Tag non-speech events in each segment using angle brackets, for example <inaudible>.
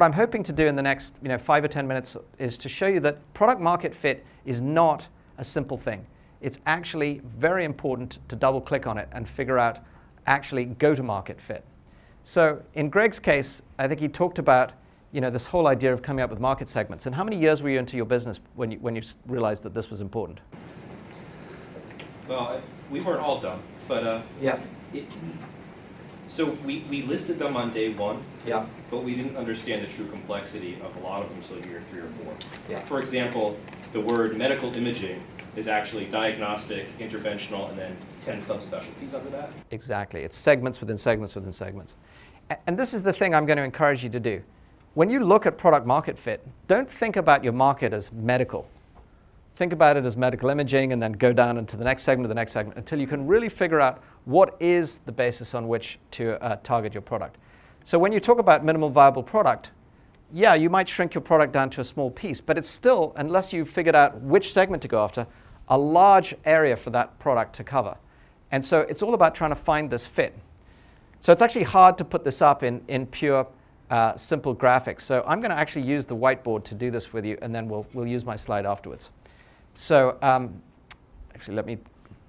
what I'm hoping to do in the next you know, five or 10 minutes is to show you that product market fit is not a simple thing. It's actually very important to double click on it and figure out actually go to market fit. So in Greg's case, I think he talked about you know, this whole idea of coming up with market segments. And how many years were you into your business when you, when you realized that this was important? Well, we weren't all dumb, but uh, yeah. It, so we, we listed them on day one, yeah. but we didn't understand the true complexity of a lot of them until year three or four. Yeah. For example, the word medical imaging is actually diagnostic, interventional, and then 10 subspecialties under that. Exactly. It's segments within segments within segments. And this is the thing I'm going to encourage you to do. When you look at product market fit, don't think about your market as medical. Think about it as medical imaging and then go down into the next segment, the next segment, until you can really figure out what is the basis on which to uh, target your product. So when you talk about minimal viable product, yeah, you might shrink your product down to a small piece, but it's still, unless you've figured out which segment to go after, a large area for that product to cover. And so it's all about trying to find this fit. So it's actually hard to put this up in, in pure uh, simple graphics. So I'm going to actually use the whiteboard to do this with you, and then we'll, we'll use my slide afterwards. So um, actually, let me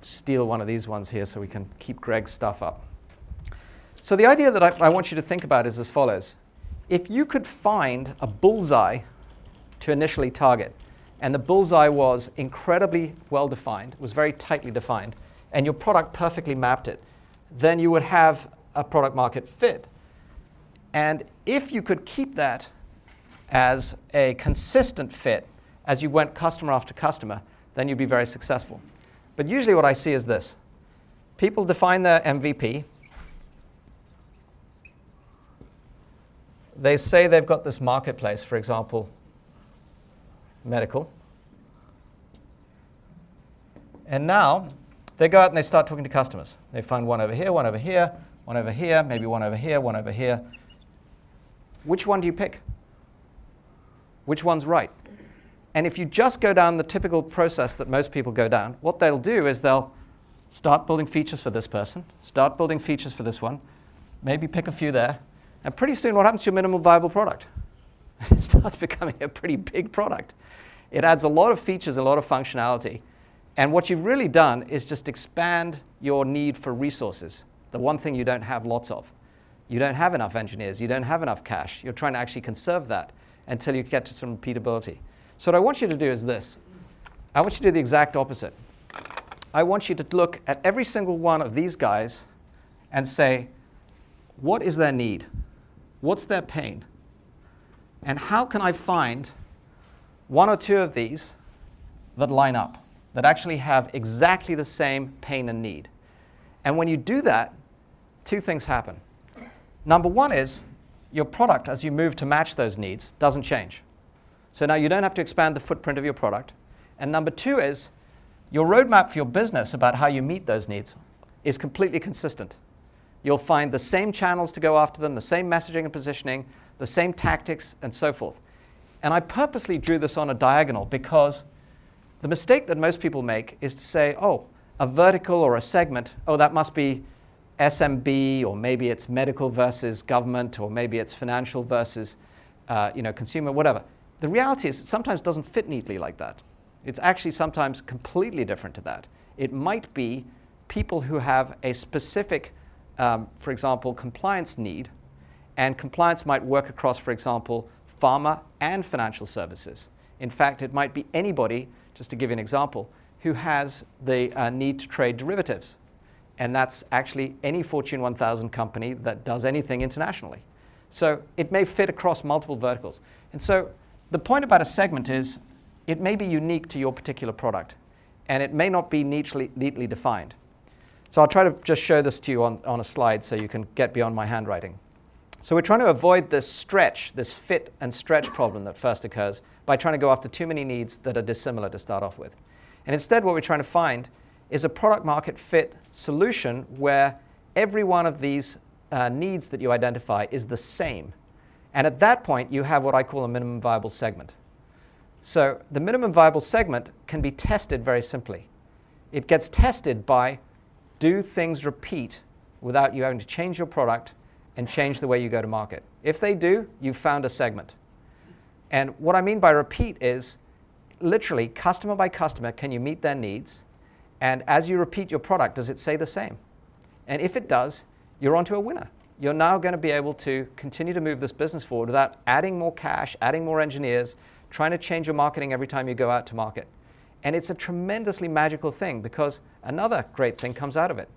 steal one of these ones here so we can keep Greg's stuff up. So the idea that I, I want you to think about is as follows. If you could find a bullseye to initially target, and the bullseye was incredibly well defined, was very tightly defined, and your product perfectly mapped it, then you would have a product market fit. And if you could keep that as a consistent fit as you went customer after customer, then you'd be very successful. But usually what I see is this. People define their MVP. They say they've got this marketplace, for example, medical. And now they go out and they start talking to customers. They find one over here, one over here, one over here, maybe one over here, one over here. Which one do you pick? Which one's right? And if you just go down the typical process that most people go down, what they'll do is they'll start building features for this person, start building features for this one, maybe pick a few there, and pretty soon what happens to your minimal viable product? <laughs> It starts becoming a pretty big product. It adds a lot of features, a lot of functionality. And what you've really done is just expand your need for resources, the one thing you don't have lots of. You don't have enough engineers, you don't have enough cash. You're trying to actually conserve that until you get to some repeatability. So what I want you to do is this. I want you to do the exact opposite. I want you to look at every single one of these guys and say, what is their need? What's their pain? And how can I find one or two of these that line up, that actually have exactly the same pain and need? And when you do that, two things happen. Number one is your product, as you move to match those needs, doesn't change. So now you don't have to expand the footprint of your product. And number two is your roadmap for your business about how you meet those needs is completely consistent. You'll find the same channels to go after them, the same messaging and positioning, the same tactics, and so forth. And I purposely drew this on a diagonal because the mistake that most people make is to say, oh, a vertical or a segment, oh, that must be SMB, or maybe it's medical versus government, or maybe it's financial versus uh, you know, consumer, whatever. The reality is it sometimes doesn't fit neatly like that. It's actually sometimes completely different to that. It might be people who have a specific, um, for example, compliance need, and compliance might work across, for example, pharma and financial services. In fact, it might be anybody, just to give you an example, who has the uh, need to trade derivatives. And that's actually any Fortune 1000 company that does anything internationally. So it may fit across multiple verticals. And so the point about a segment is it may be unique to your particular product, and it may not be neatly, neatly defined. So I'll try to just show this to you on, on a slide so you can get beyond my handwriting. So we're trying to avoid this stretch, this fit and stretch problem that first occurs by trying to go after too many needs that are dissimilar to start off with. And instead what we're trying to find is a product market fit solution where every one of these uh, needs that you identify is the same and at that point, you have what I call a minimum viable segment. So the minimum viable segment can be tested very simply. It gets tested by do things repeat without you having to change your product and change the way you go to market. If they do, you've found a segment. And what I mean by repeat is literally customer by customer, can you meet their needs? And as you repeat your product, does it say the same? And if it does, you're onto a winner. You're now going to be able to continue to move this business forward without adding more cash, adding more engineers, trying to change your marketing every time you go out to market. And it's a tremendously magical thing because another great thing comes out of it.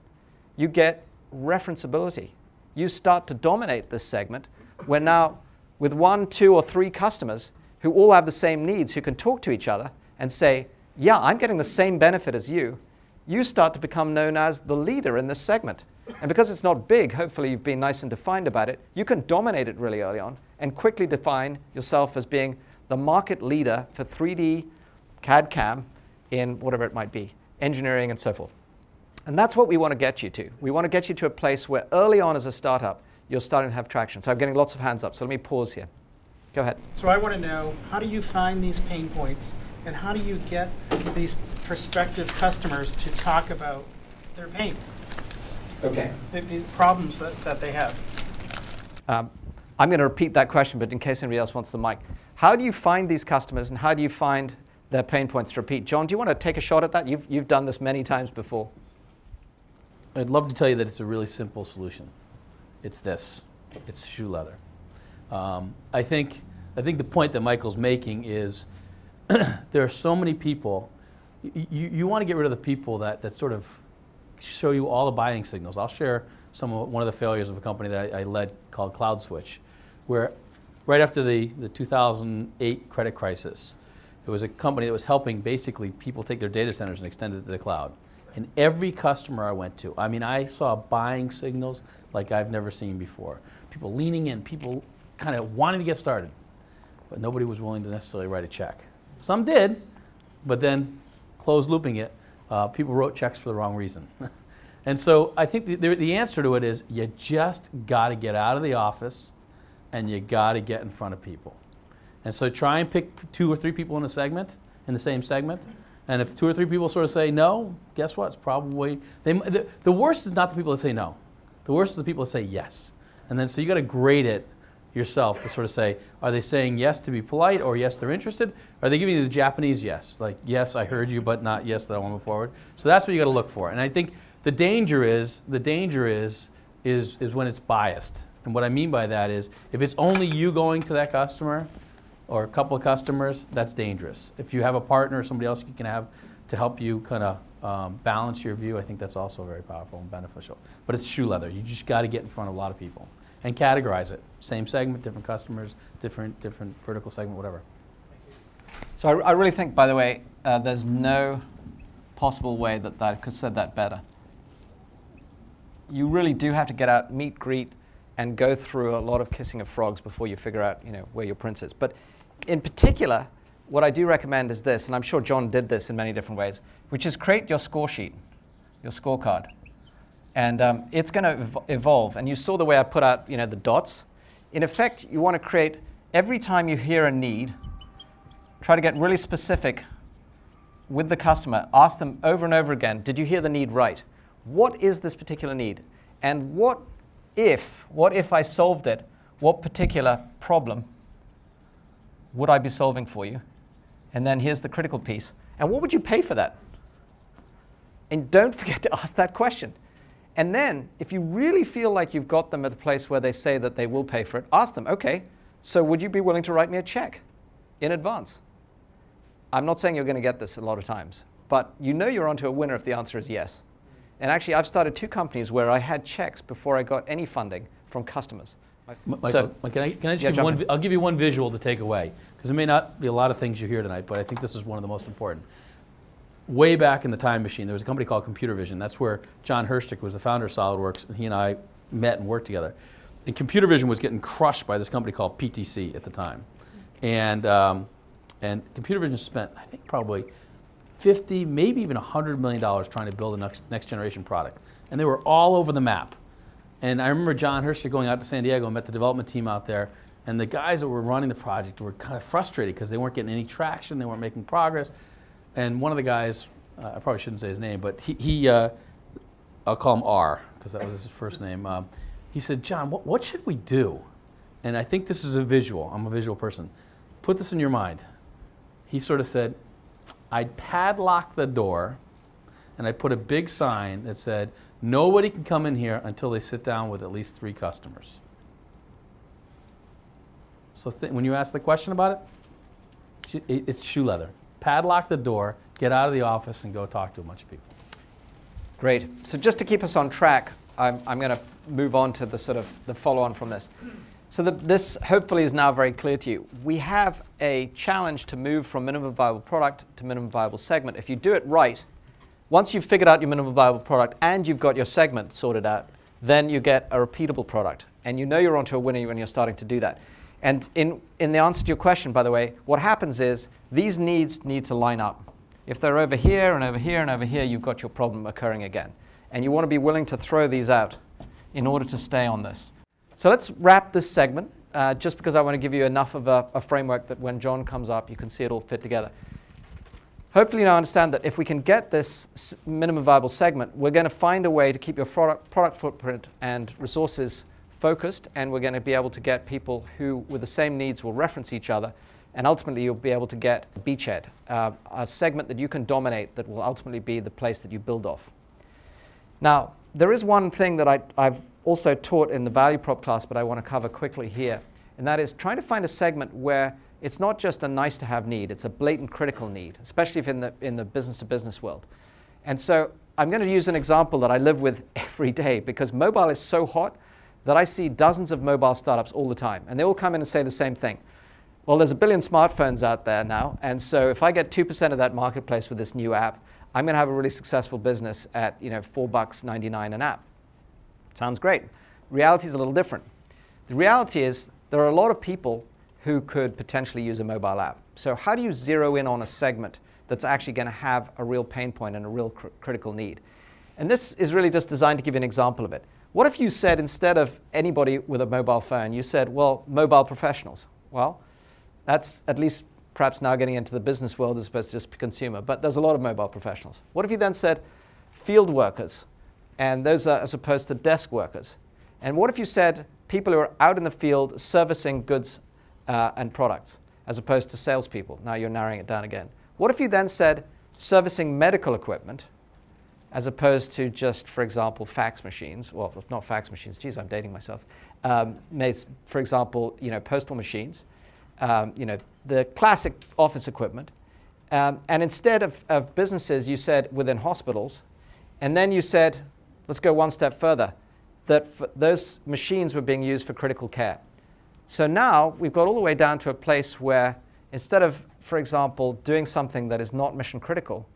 You get referenceability. You start to dominate this segment where now, with one, two, or three customers who all have the same needs, who can talk to each other and say, Yeah, I'm getting the same benefit as you, you start to become known as the leader in this segment. And because it's not big, hopefully you've been nice and defined about it, you can dominate it really early on and quickly define yourself as being the market leader for 3D CAD CAM in whatever it might be, engineering and so forth. And that's what we want to get you to. We want to get you to a place where early on as a startup, you're starting to have traction. So I'm getting lots of hands up, so let me pause here. Go ahead. So I want to know, how do you find these pain points and how do you get these prospective customers to talk about their pain? Okay. The, the problems that, that they have. Um, I'm going to repeat that question, but in case anybody else wants the mic. How do you find these customers and how do you find their pain points to repeat? John, do you want to take a shot at that? You've, you've done this many times before. I'd love to tell you that it's a really simple solution. It's this. It's shoe leather. Um, I think I think the point that Michael's making is <clears throat> there are so many people. You, you want to get rid of the people that, that sort of show you all the buying signals. I'll share some one of the failures of a company that I, I led called CloudSwitch, where right after the, the 2008 credit crisis, it was a company that was helping basically people take their data centers and extend it to the cloud. And every customer I went to, I mean, I saw buying signals like I've never seen before. People leaning in, people kind of wanting to get started, but nobody was willing to necessarily write a check. Some did, but then closed looping it, uh, people wrote checks for the wrong reason. <laughs> and so I think the, the, the answer to it is you just got to get out of the office and you got to get in front of people. And so try and pick two or three people in a segment, in the same segment. And if two or three people sort of say no, guess what? It's probably, they, the, the worst is not the people that say no. The worst is the people that say yes. And then so you got to grade it yourself to sort of say, are they saying yes to be polite or yes, they're interested? Are they giving you the Japanese yes? Like, yes, I heard you, but not yes, that I want to move forward. So that's what you got to look for. And I think the danger is, the danger is, is, is when it's biased. And what I mean by that is if it's only you going to that customer or a couple of customers, that's dangerous. If you have a partner or somebody else you can have to help you kind of um, balance your view, I think that's also very powerful and beneficial. But it's shoe leather. You just got to get in front of a lot of people and categorize it. Same segment, different customers, different, different vertical segment, whatever. So I, I really think, by the way, uh, there's no possible way that I could have said that better. You really do have to get out, meet, greet, and go through a lot of kissing of frogs before you figure out, you know, where your prince is. But in particular, what I do recommend is this, and I'm sure John did this in many different ways, which is create your score sheet, your scorecard. And um, it's going to evolve. And you saw the way I put out, you know, the dots. In effect, you want to create, every time you hear a need, try to get really specific with the customer. Ask them over and over again, did you hear the need right? What is this particular need? And what if, what if I solved it? What particular problem would I be solving for you? And then here's the critical piece. And what would you pay for that? And don't forget to <laughs> ask that question. And then, if you really feel like you've got them at the place where they say that they will pay for it, ask them, okay, so would you be willing to write me a check in advance? I'm not saying you're going to get this a lot of times, but you know you're onto a winner if the answer is yes. And actually, I've started two companies where I had checks before I got any funding from customers. Michael, so, can I, can I just yeah, give one? I'll give you one visual to take away because there may not be a lot of things you hear tonight, but I think this is one of the most important way back in the time machine, there was a company called Computer Vision. That's where Jon Hirschtick was the founder of SolidWorks, and he and I met and worked together. And Computer Vision was getting crushed by this company called PTC at the time. And, um, and Computer Vision spent, I think, probably 50, maybe even $100 million trying to build a next, next generation product. And they were all over the map. And I remember Jon Hirschtick going out to San Diego and met the development team out there. And the guys that were running the project were kind of frustrated because they weren't getting any traction, they weren't making progress and one of the guys, uh, I probably shouldn't say his name, but he, he uh, I'll call him R because that was his first name. Um, he said, John, what, what should we do? And I think this is a visual. I'm a visual person. Put this in your mind. He sort of said, I'd padlock the door and I put a big sign that said, nobody can come in here until they sit down with at least three customers. So when you ask the question about it, it's shoe leather. Padlock the door, get out of the office, and go talk to a bunch of people. Great. So just to keep us on track, I'm, I'm going to move on to the sort of the follow-on from this. So the, this hopefully is now very clear to you. We have a challenge to move from minimum viable product to minimum viable segment. If you do it right, once you've figured out your minimum viable product and you've got your segment sorted out, then you get a repeatable product. And you know you're onto a winner when you're starting to do that. And in, in the answer to your question, by the way, what happens is these needs need to line up. If they're over here and over here and over here, you've got your problem occurring again. And you want to be willing to throw these out in order to stay on this. So let's wrap this segment, uh, just because I want to give you enough of a, a framework that when John comes up, you can see it all fit together. Hopefully you now understand that if we can get this minimum viable segment, we're going to find a way to keep your product, product footprint and resources focused, and we're going to be able to get people who, with the same needs, will reference each other. And ultimately, you'll be able to get beachhead, uh, a segment that you can dominate that will ultimately be the place that you build off. Now, there is one thing that I, I've also taught in the value prop class, but I want to cover quickly here, and that is trying to find a segment where it's not just a nice to have need, it's a blatant critical need, especially if in the, in the business to business world. And so I'm going to use an example that I live with <laughs> every day because mobile is so hot that I see dozens of mobile startups all the time. And they all come in and say the same thing. Well, there's a billion smartphones out there now. And so if I get 2% of that marketplace with this new app, I'm going to have a really successful business at you know, 4 bucks 99 an app. Sounds great. Reality is a little different. The reality is there are a lot of people who could potentially use a mobile app. So how do you zero in on a segment that's actually going to have a real pain point and a real cr critical need? And this is really just designed to give you an example of it. What if you said instead of anybody with a mobile phone, you said, well, mobile professionals? Well, that's at least perhaps now getting into the business world as opposed to just consumer, but there's a lot of mobile professionals. What if you then said field workers, and those are as opposed to desk workers? And what if you said people who are out in the field servicing goods uh, and products, as opposed to salespeople? Now you're narrowing it down again. What if you then said servicing medical equipment, as opposed to just, for example, fax machines. Well, not fax machines. Geez, I'm dating myself. Um, for example, you know, postal machines. Um, you know, the classic office equipment. Um, and instead of, of businesses, you said within hospitals. And then you said, let's go one step further, that those machines were being used for critical care. So now we've got all the way down to a place where instead of, for example, doing something that is not mission critical,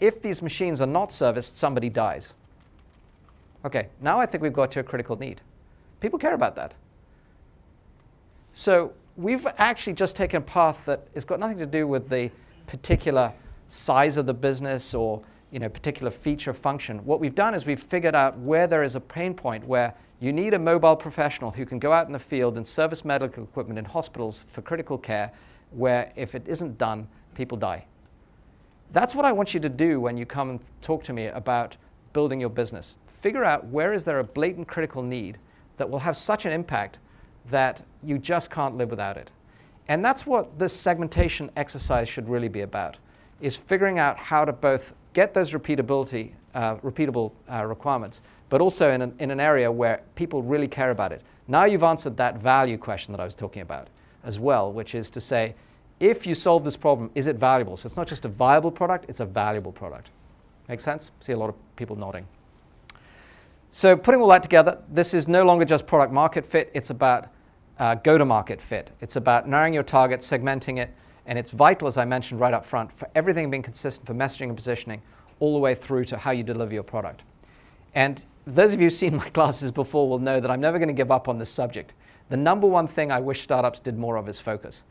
if these machines are not serviced, somebody dies. Okay, now I think we've got to a critical need. People care about that. So we've actually just taken a path that has got nothing to do with the particular size of the business or you know, particular feature function. What we've done is we've figured out where there is a pain point where you need a mobile professional who can go out in the field and service medical equipment in hospitals for critical care where if it isn't done, people die. That's what I want you to do when you come and talk to me about building your business. Figure out where is there a blatant critical need that will have such an impact that you just can't live without it. And that's what this segmentation exercise should really be about, is figuring out how to both get those repeatability, uh, repeatable uh, requirements, but also in an, in an area where people really care about it. Now you've answered that value question that I was talking about as well, which is to say, if you solve this problem, is it valuable? So it's not just a viable product, it's a valuable product. Make sense? See a lot of people nodding. So putting all that together, this is no longer just product market fit, it's about uh, go-to-market fit. It's about narrowing your target, segmenting it, and it's vital, as I mentioned right up front, for everything being consistent for messaging and positioning all the way through to how you deliver your product. And those of you who've seen my <laughs> classes before will know that I'm never going to give up on this subject. The number one thing I wish startups did more of is focus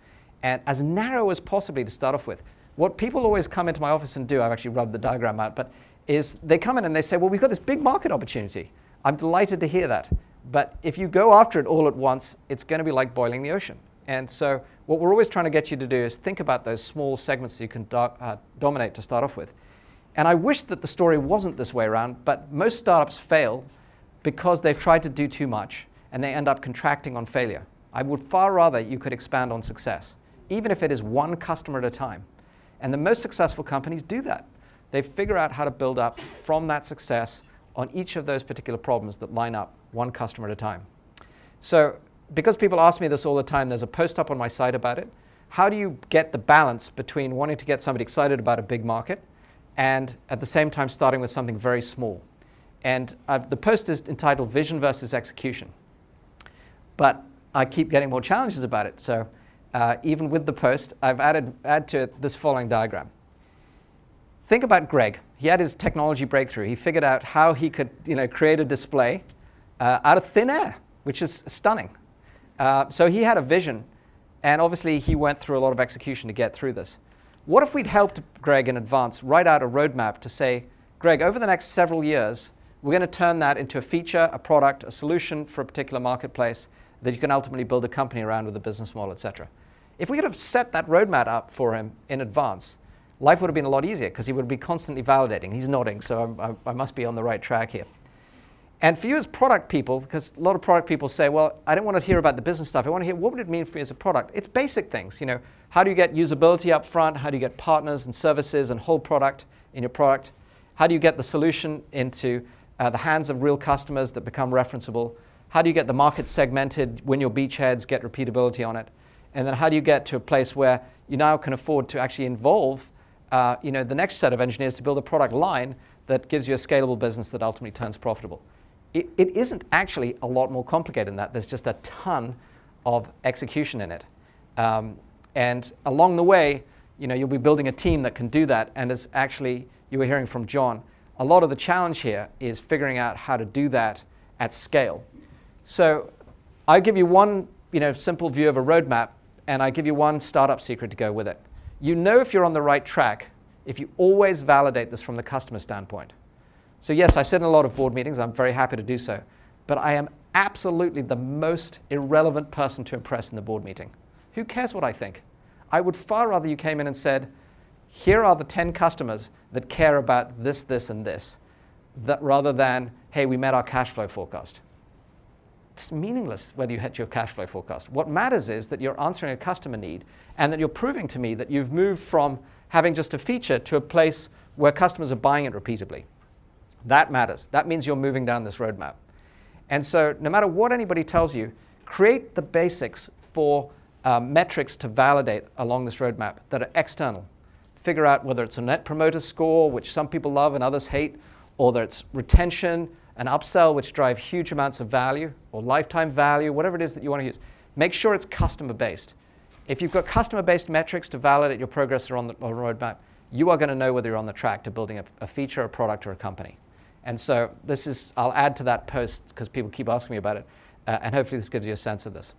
and as narrow as possibly to start off with. What people always come into my office and do, I've actually rubbed the diagram out, but is they come in and they say, well, we've got this big market opportunity. I'm delighted to hear that. But if you go after it all at once, it's going to be like boiling the ocean. And so what we're always trying to get you to do is think about those small segments that you can do uh, dominate to start off with. And I wish that the story wasn't this way around, but most startups fail because they've tried to do too much and they end up contracting on failure. I would far rather you could expand on success, even if it is one customer at a time. And the most successful companies do that. They figure out how to build up from that success on each of those particular problems that line up one customer at a time. So, because people ask me this all the time, there's a post up on my site about it. How do you get the balance between wanting to get somebody excited about a big market and at the same time starting with something very small? And I've, the post is entitled Vision versus Execution. But I keep getting more challenges about it. So, uh, even with the post, I've added add to it this following diagram. Think about Greg. He had his technology breakthrough. He figured out how he could you know, create a display uh, out of thin air, which is stunning. Uh, so he had a vision, and obviously he went through a lot of execution to get through this. What if we'd helped Greg in advance write out a roadmap to say, Greg, over the next several years, we're going to turn that into a feature, a product, a solution for a particular marketplace that you can ultimately build a company around with a business model, et cetera. If we could have set that roadmap up for him in advance, life would have been a lot easier because he would be constantly validating. He's nodding, so I, I, must be on the right track here. And for you as product people, because a lot of product people say, well, I don't want to hear about the business stuff. I want to hear what would it mean for you as a product? It's basic things. You know, how do you get usability up front? How do you get partners and services and whole product in your product? How do you get the solution into uh, the hands of real customers that become referenceable? How do you get the market segmented, win your beachheads, get repeatability on it? And then how do you get to a place where you now can afford to actually involve uh, you know, the next set of engineers to build a product line that gives you a scalable business that ultimately turns profitable? It, it isn't actually a lot more complicated than that. There's just a ton of execution in it. Um, and along the way, you know, you'll be building a team that can do that. And as actually you were hearing from John, a lot of the challenge here is figuring out how to do that at scale. So I give you one you know, simple view of a roadmap, and I give you one startup secret to go with it. You know if you're on the right track if you always validate this from the customer standpoint. So yes, I sit in a lot of board meetings. I'm very happy to do so. But I am absolutely the most irrelevant person to impress in the board meeting. Who cares what I think? I would far rather you came in and said, here are the 10 customers that care about this, this, and this, that rather than, hey, we met our cash flow forecast. It's meaningless whether you hit your cash flow forecast. What matters is that you're answering a customer need and that you're proving to me that you've moved from having just a feature to a place where customers are buying it repeatedly. That matters. That means you're moving down this roadmap. And so, no matter what anybody tells you, create the basics for um, metrics to validate along this roadmap that are external. Figure out whether it's a net promoter score, which some people love and others hate, or whether it's retention, an upsell which drive huge amounts of value or lifetime value, whatever it is that you want to use. Make sure it's customer based. If you've got customer based metrics to validate your progress or on the roadmap, you are going to know whether you're on the track to building a, a feature, a product, or a company. And so this is, I'll add to that post because people keep asking me about it, uh, and hopefully this gives you a sense of this.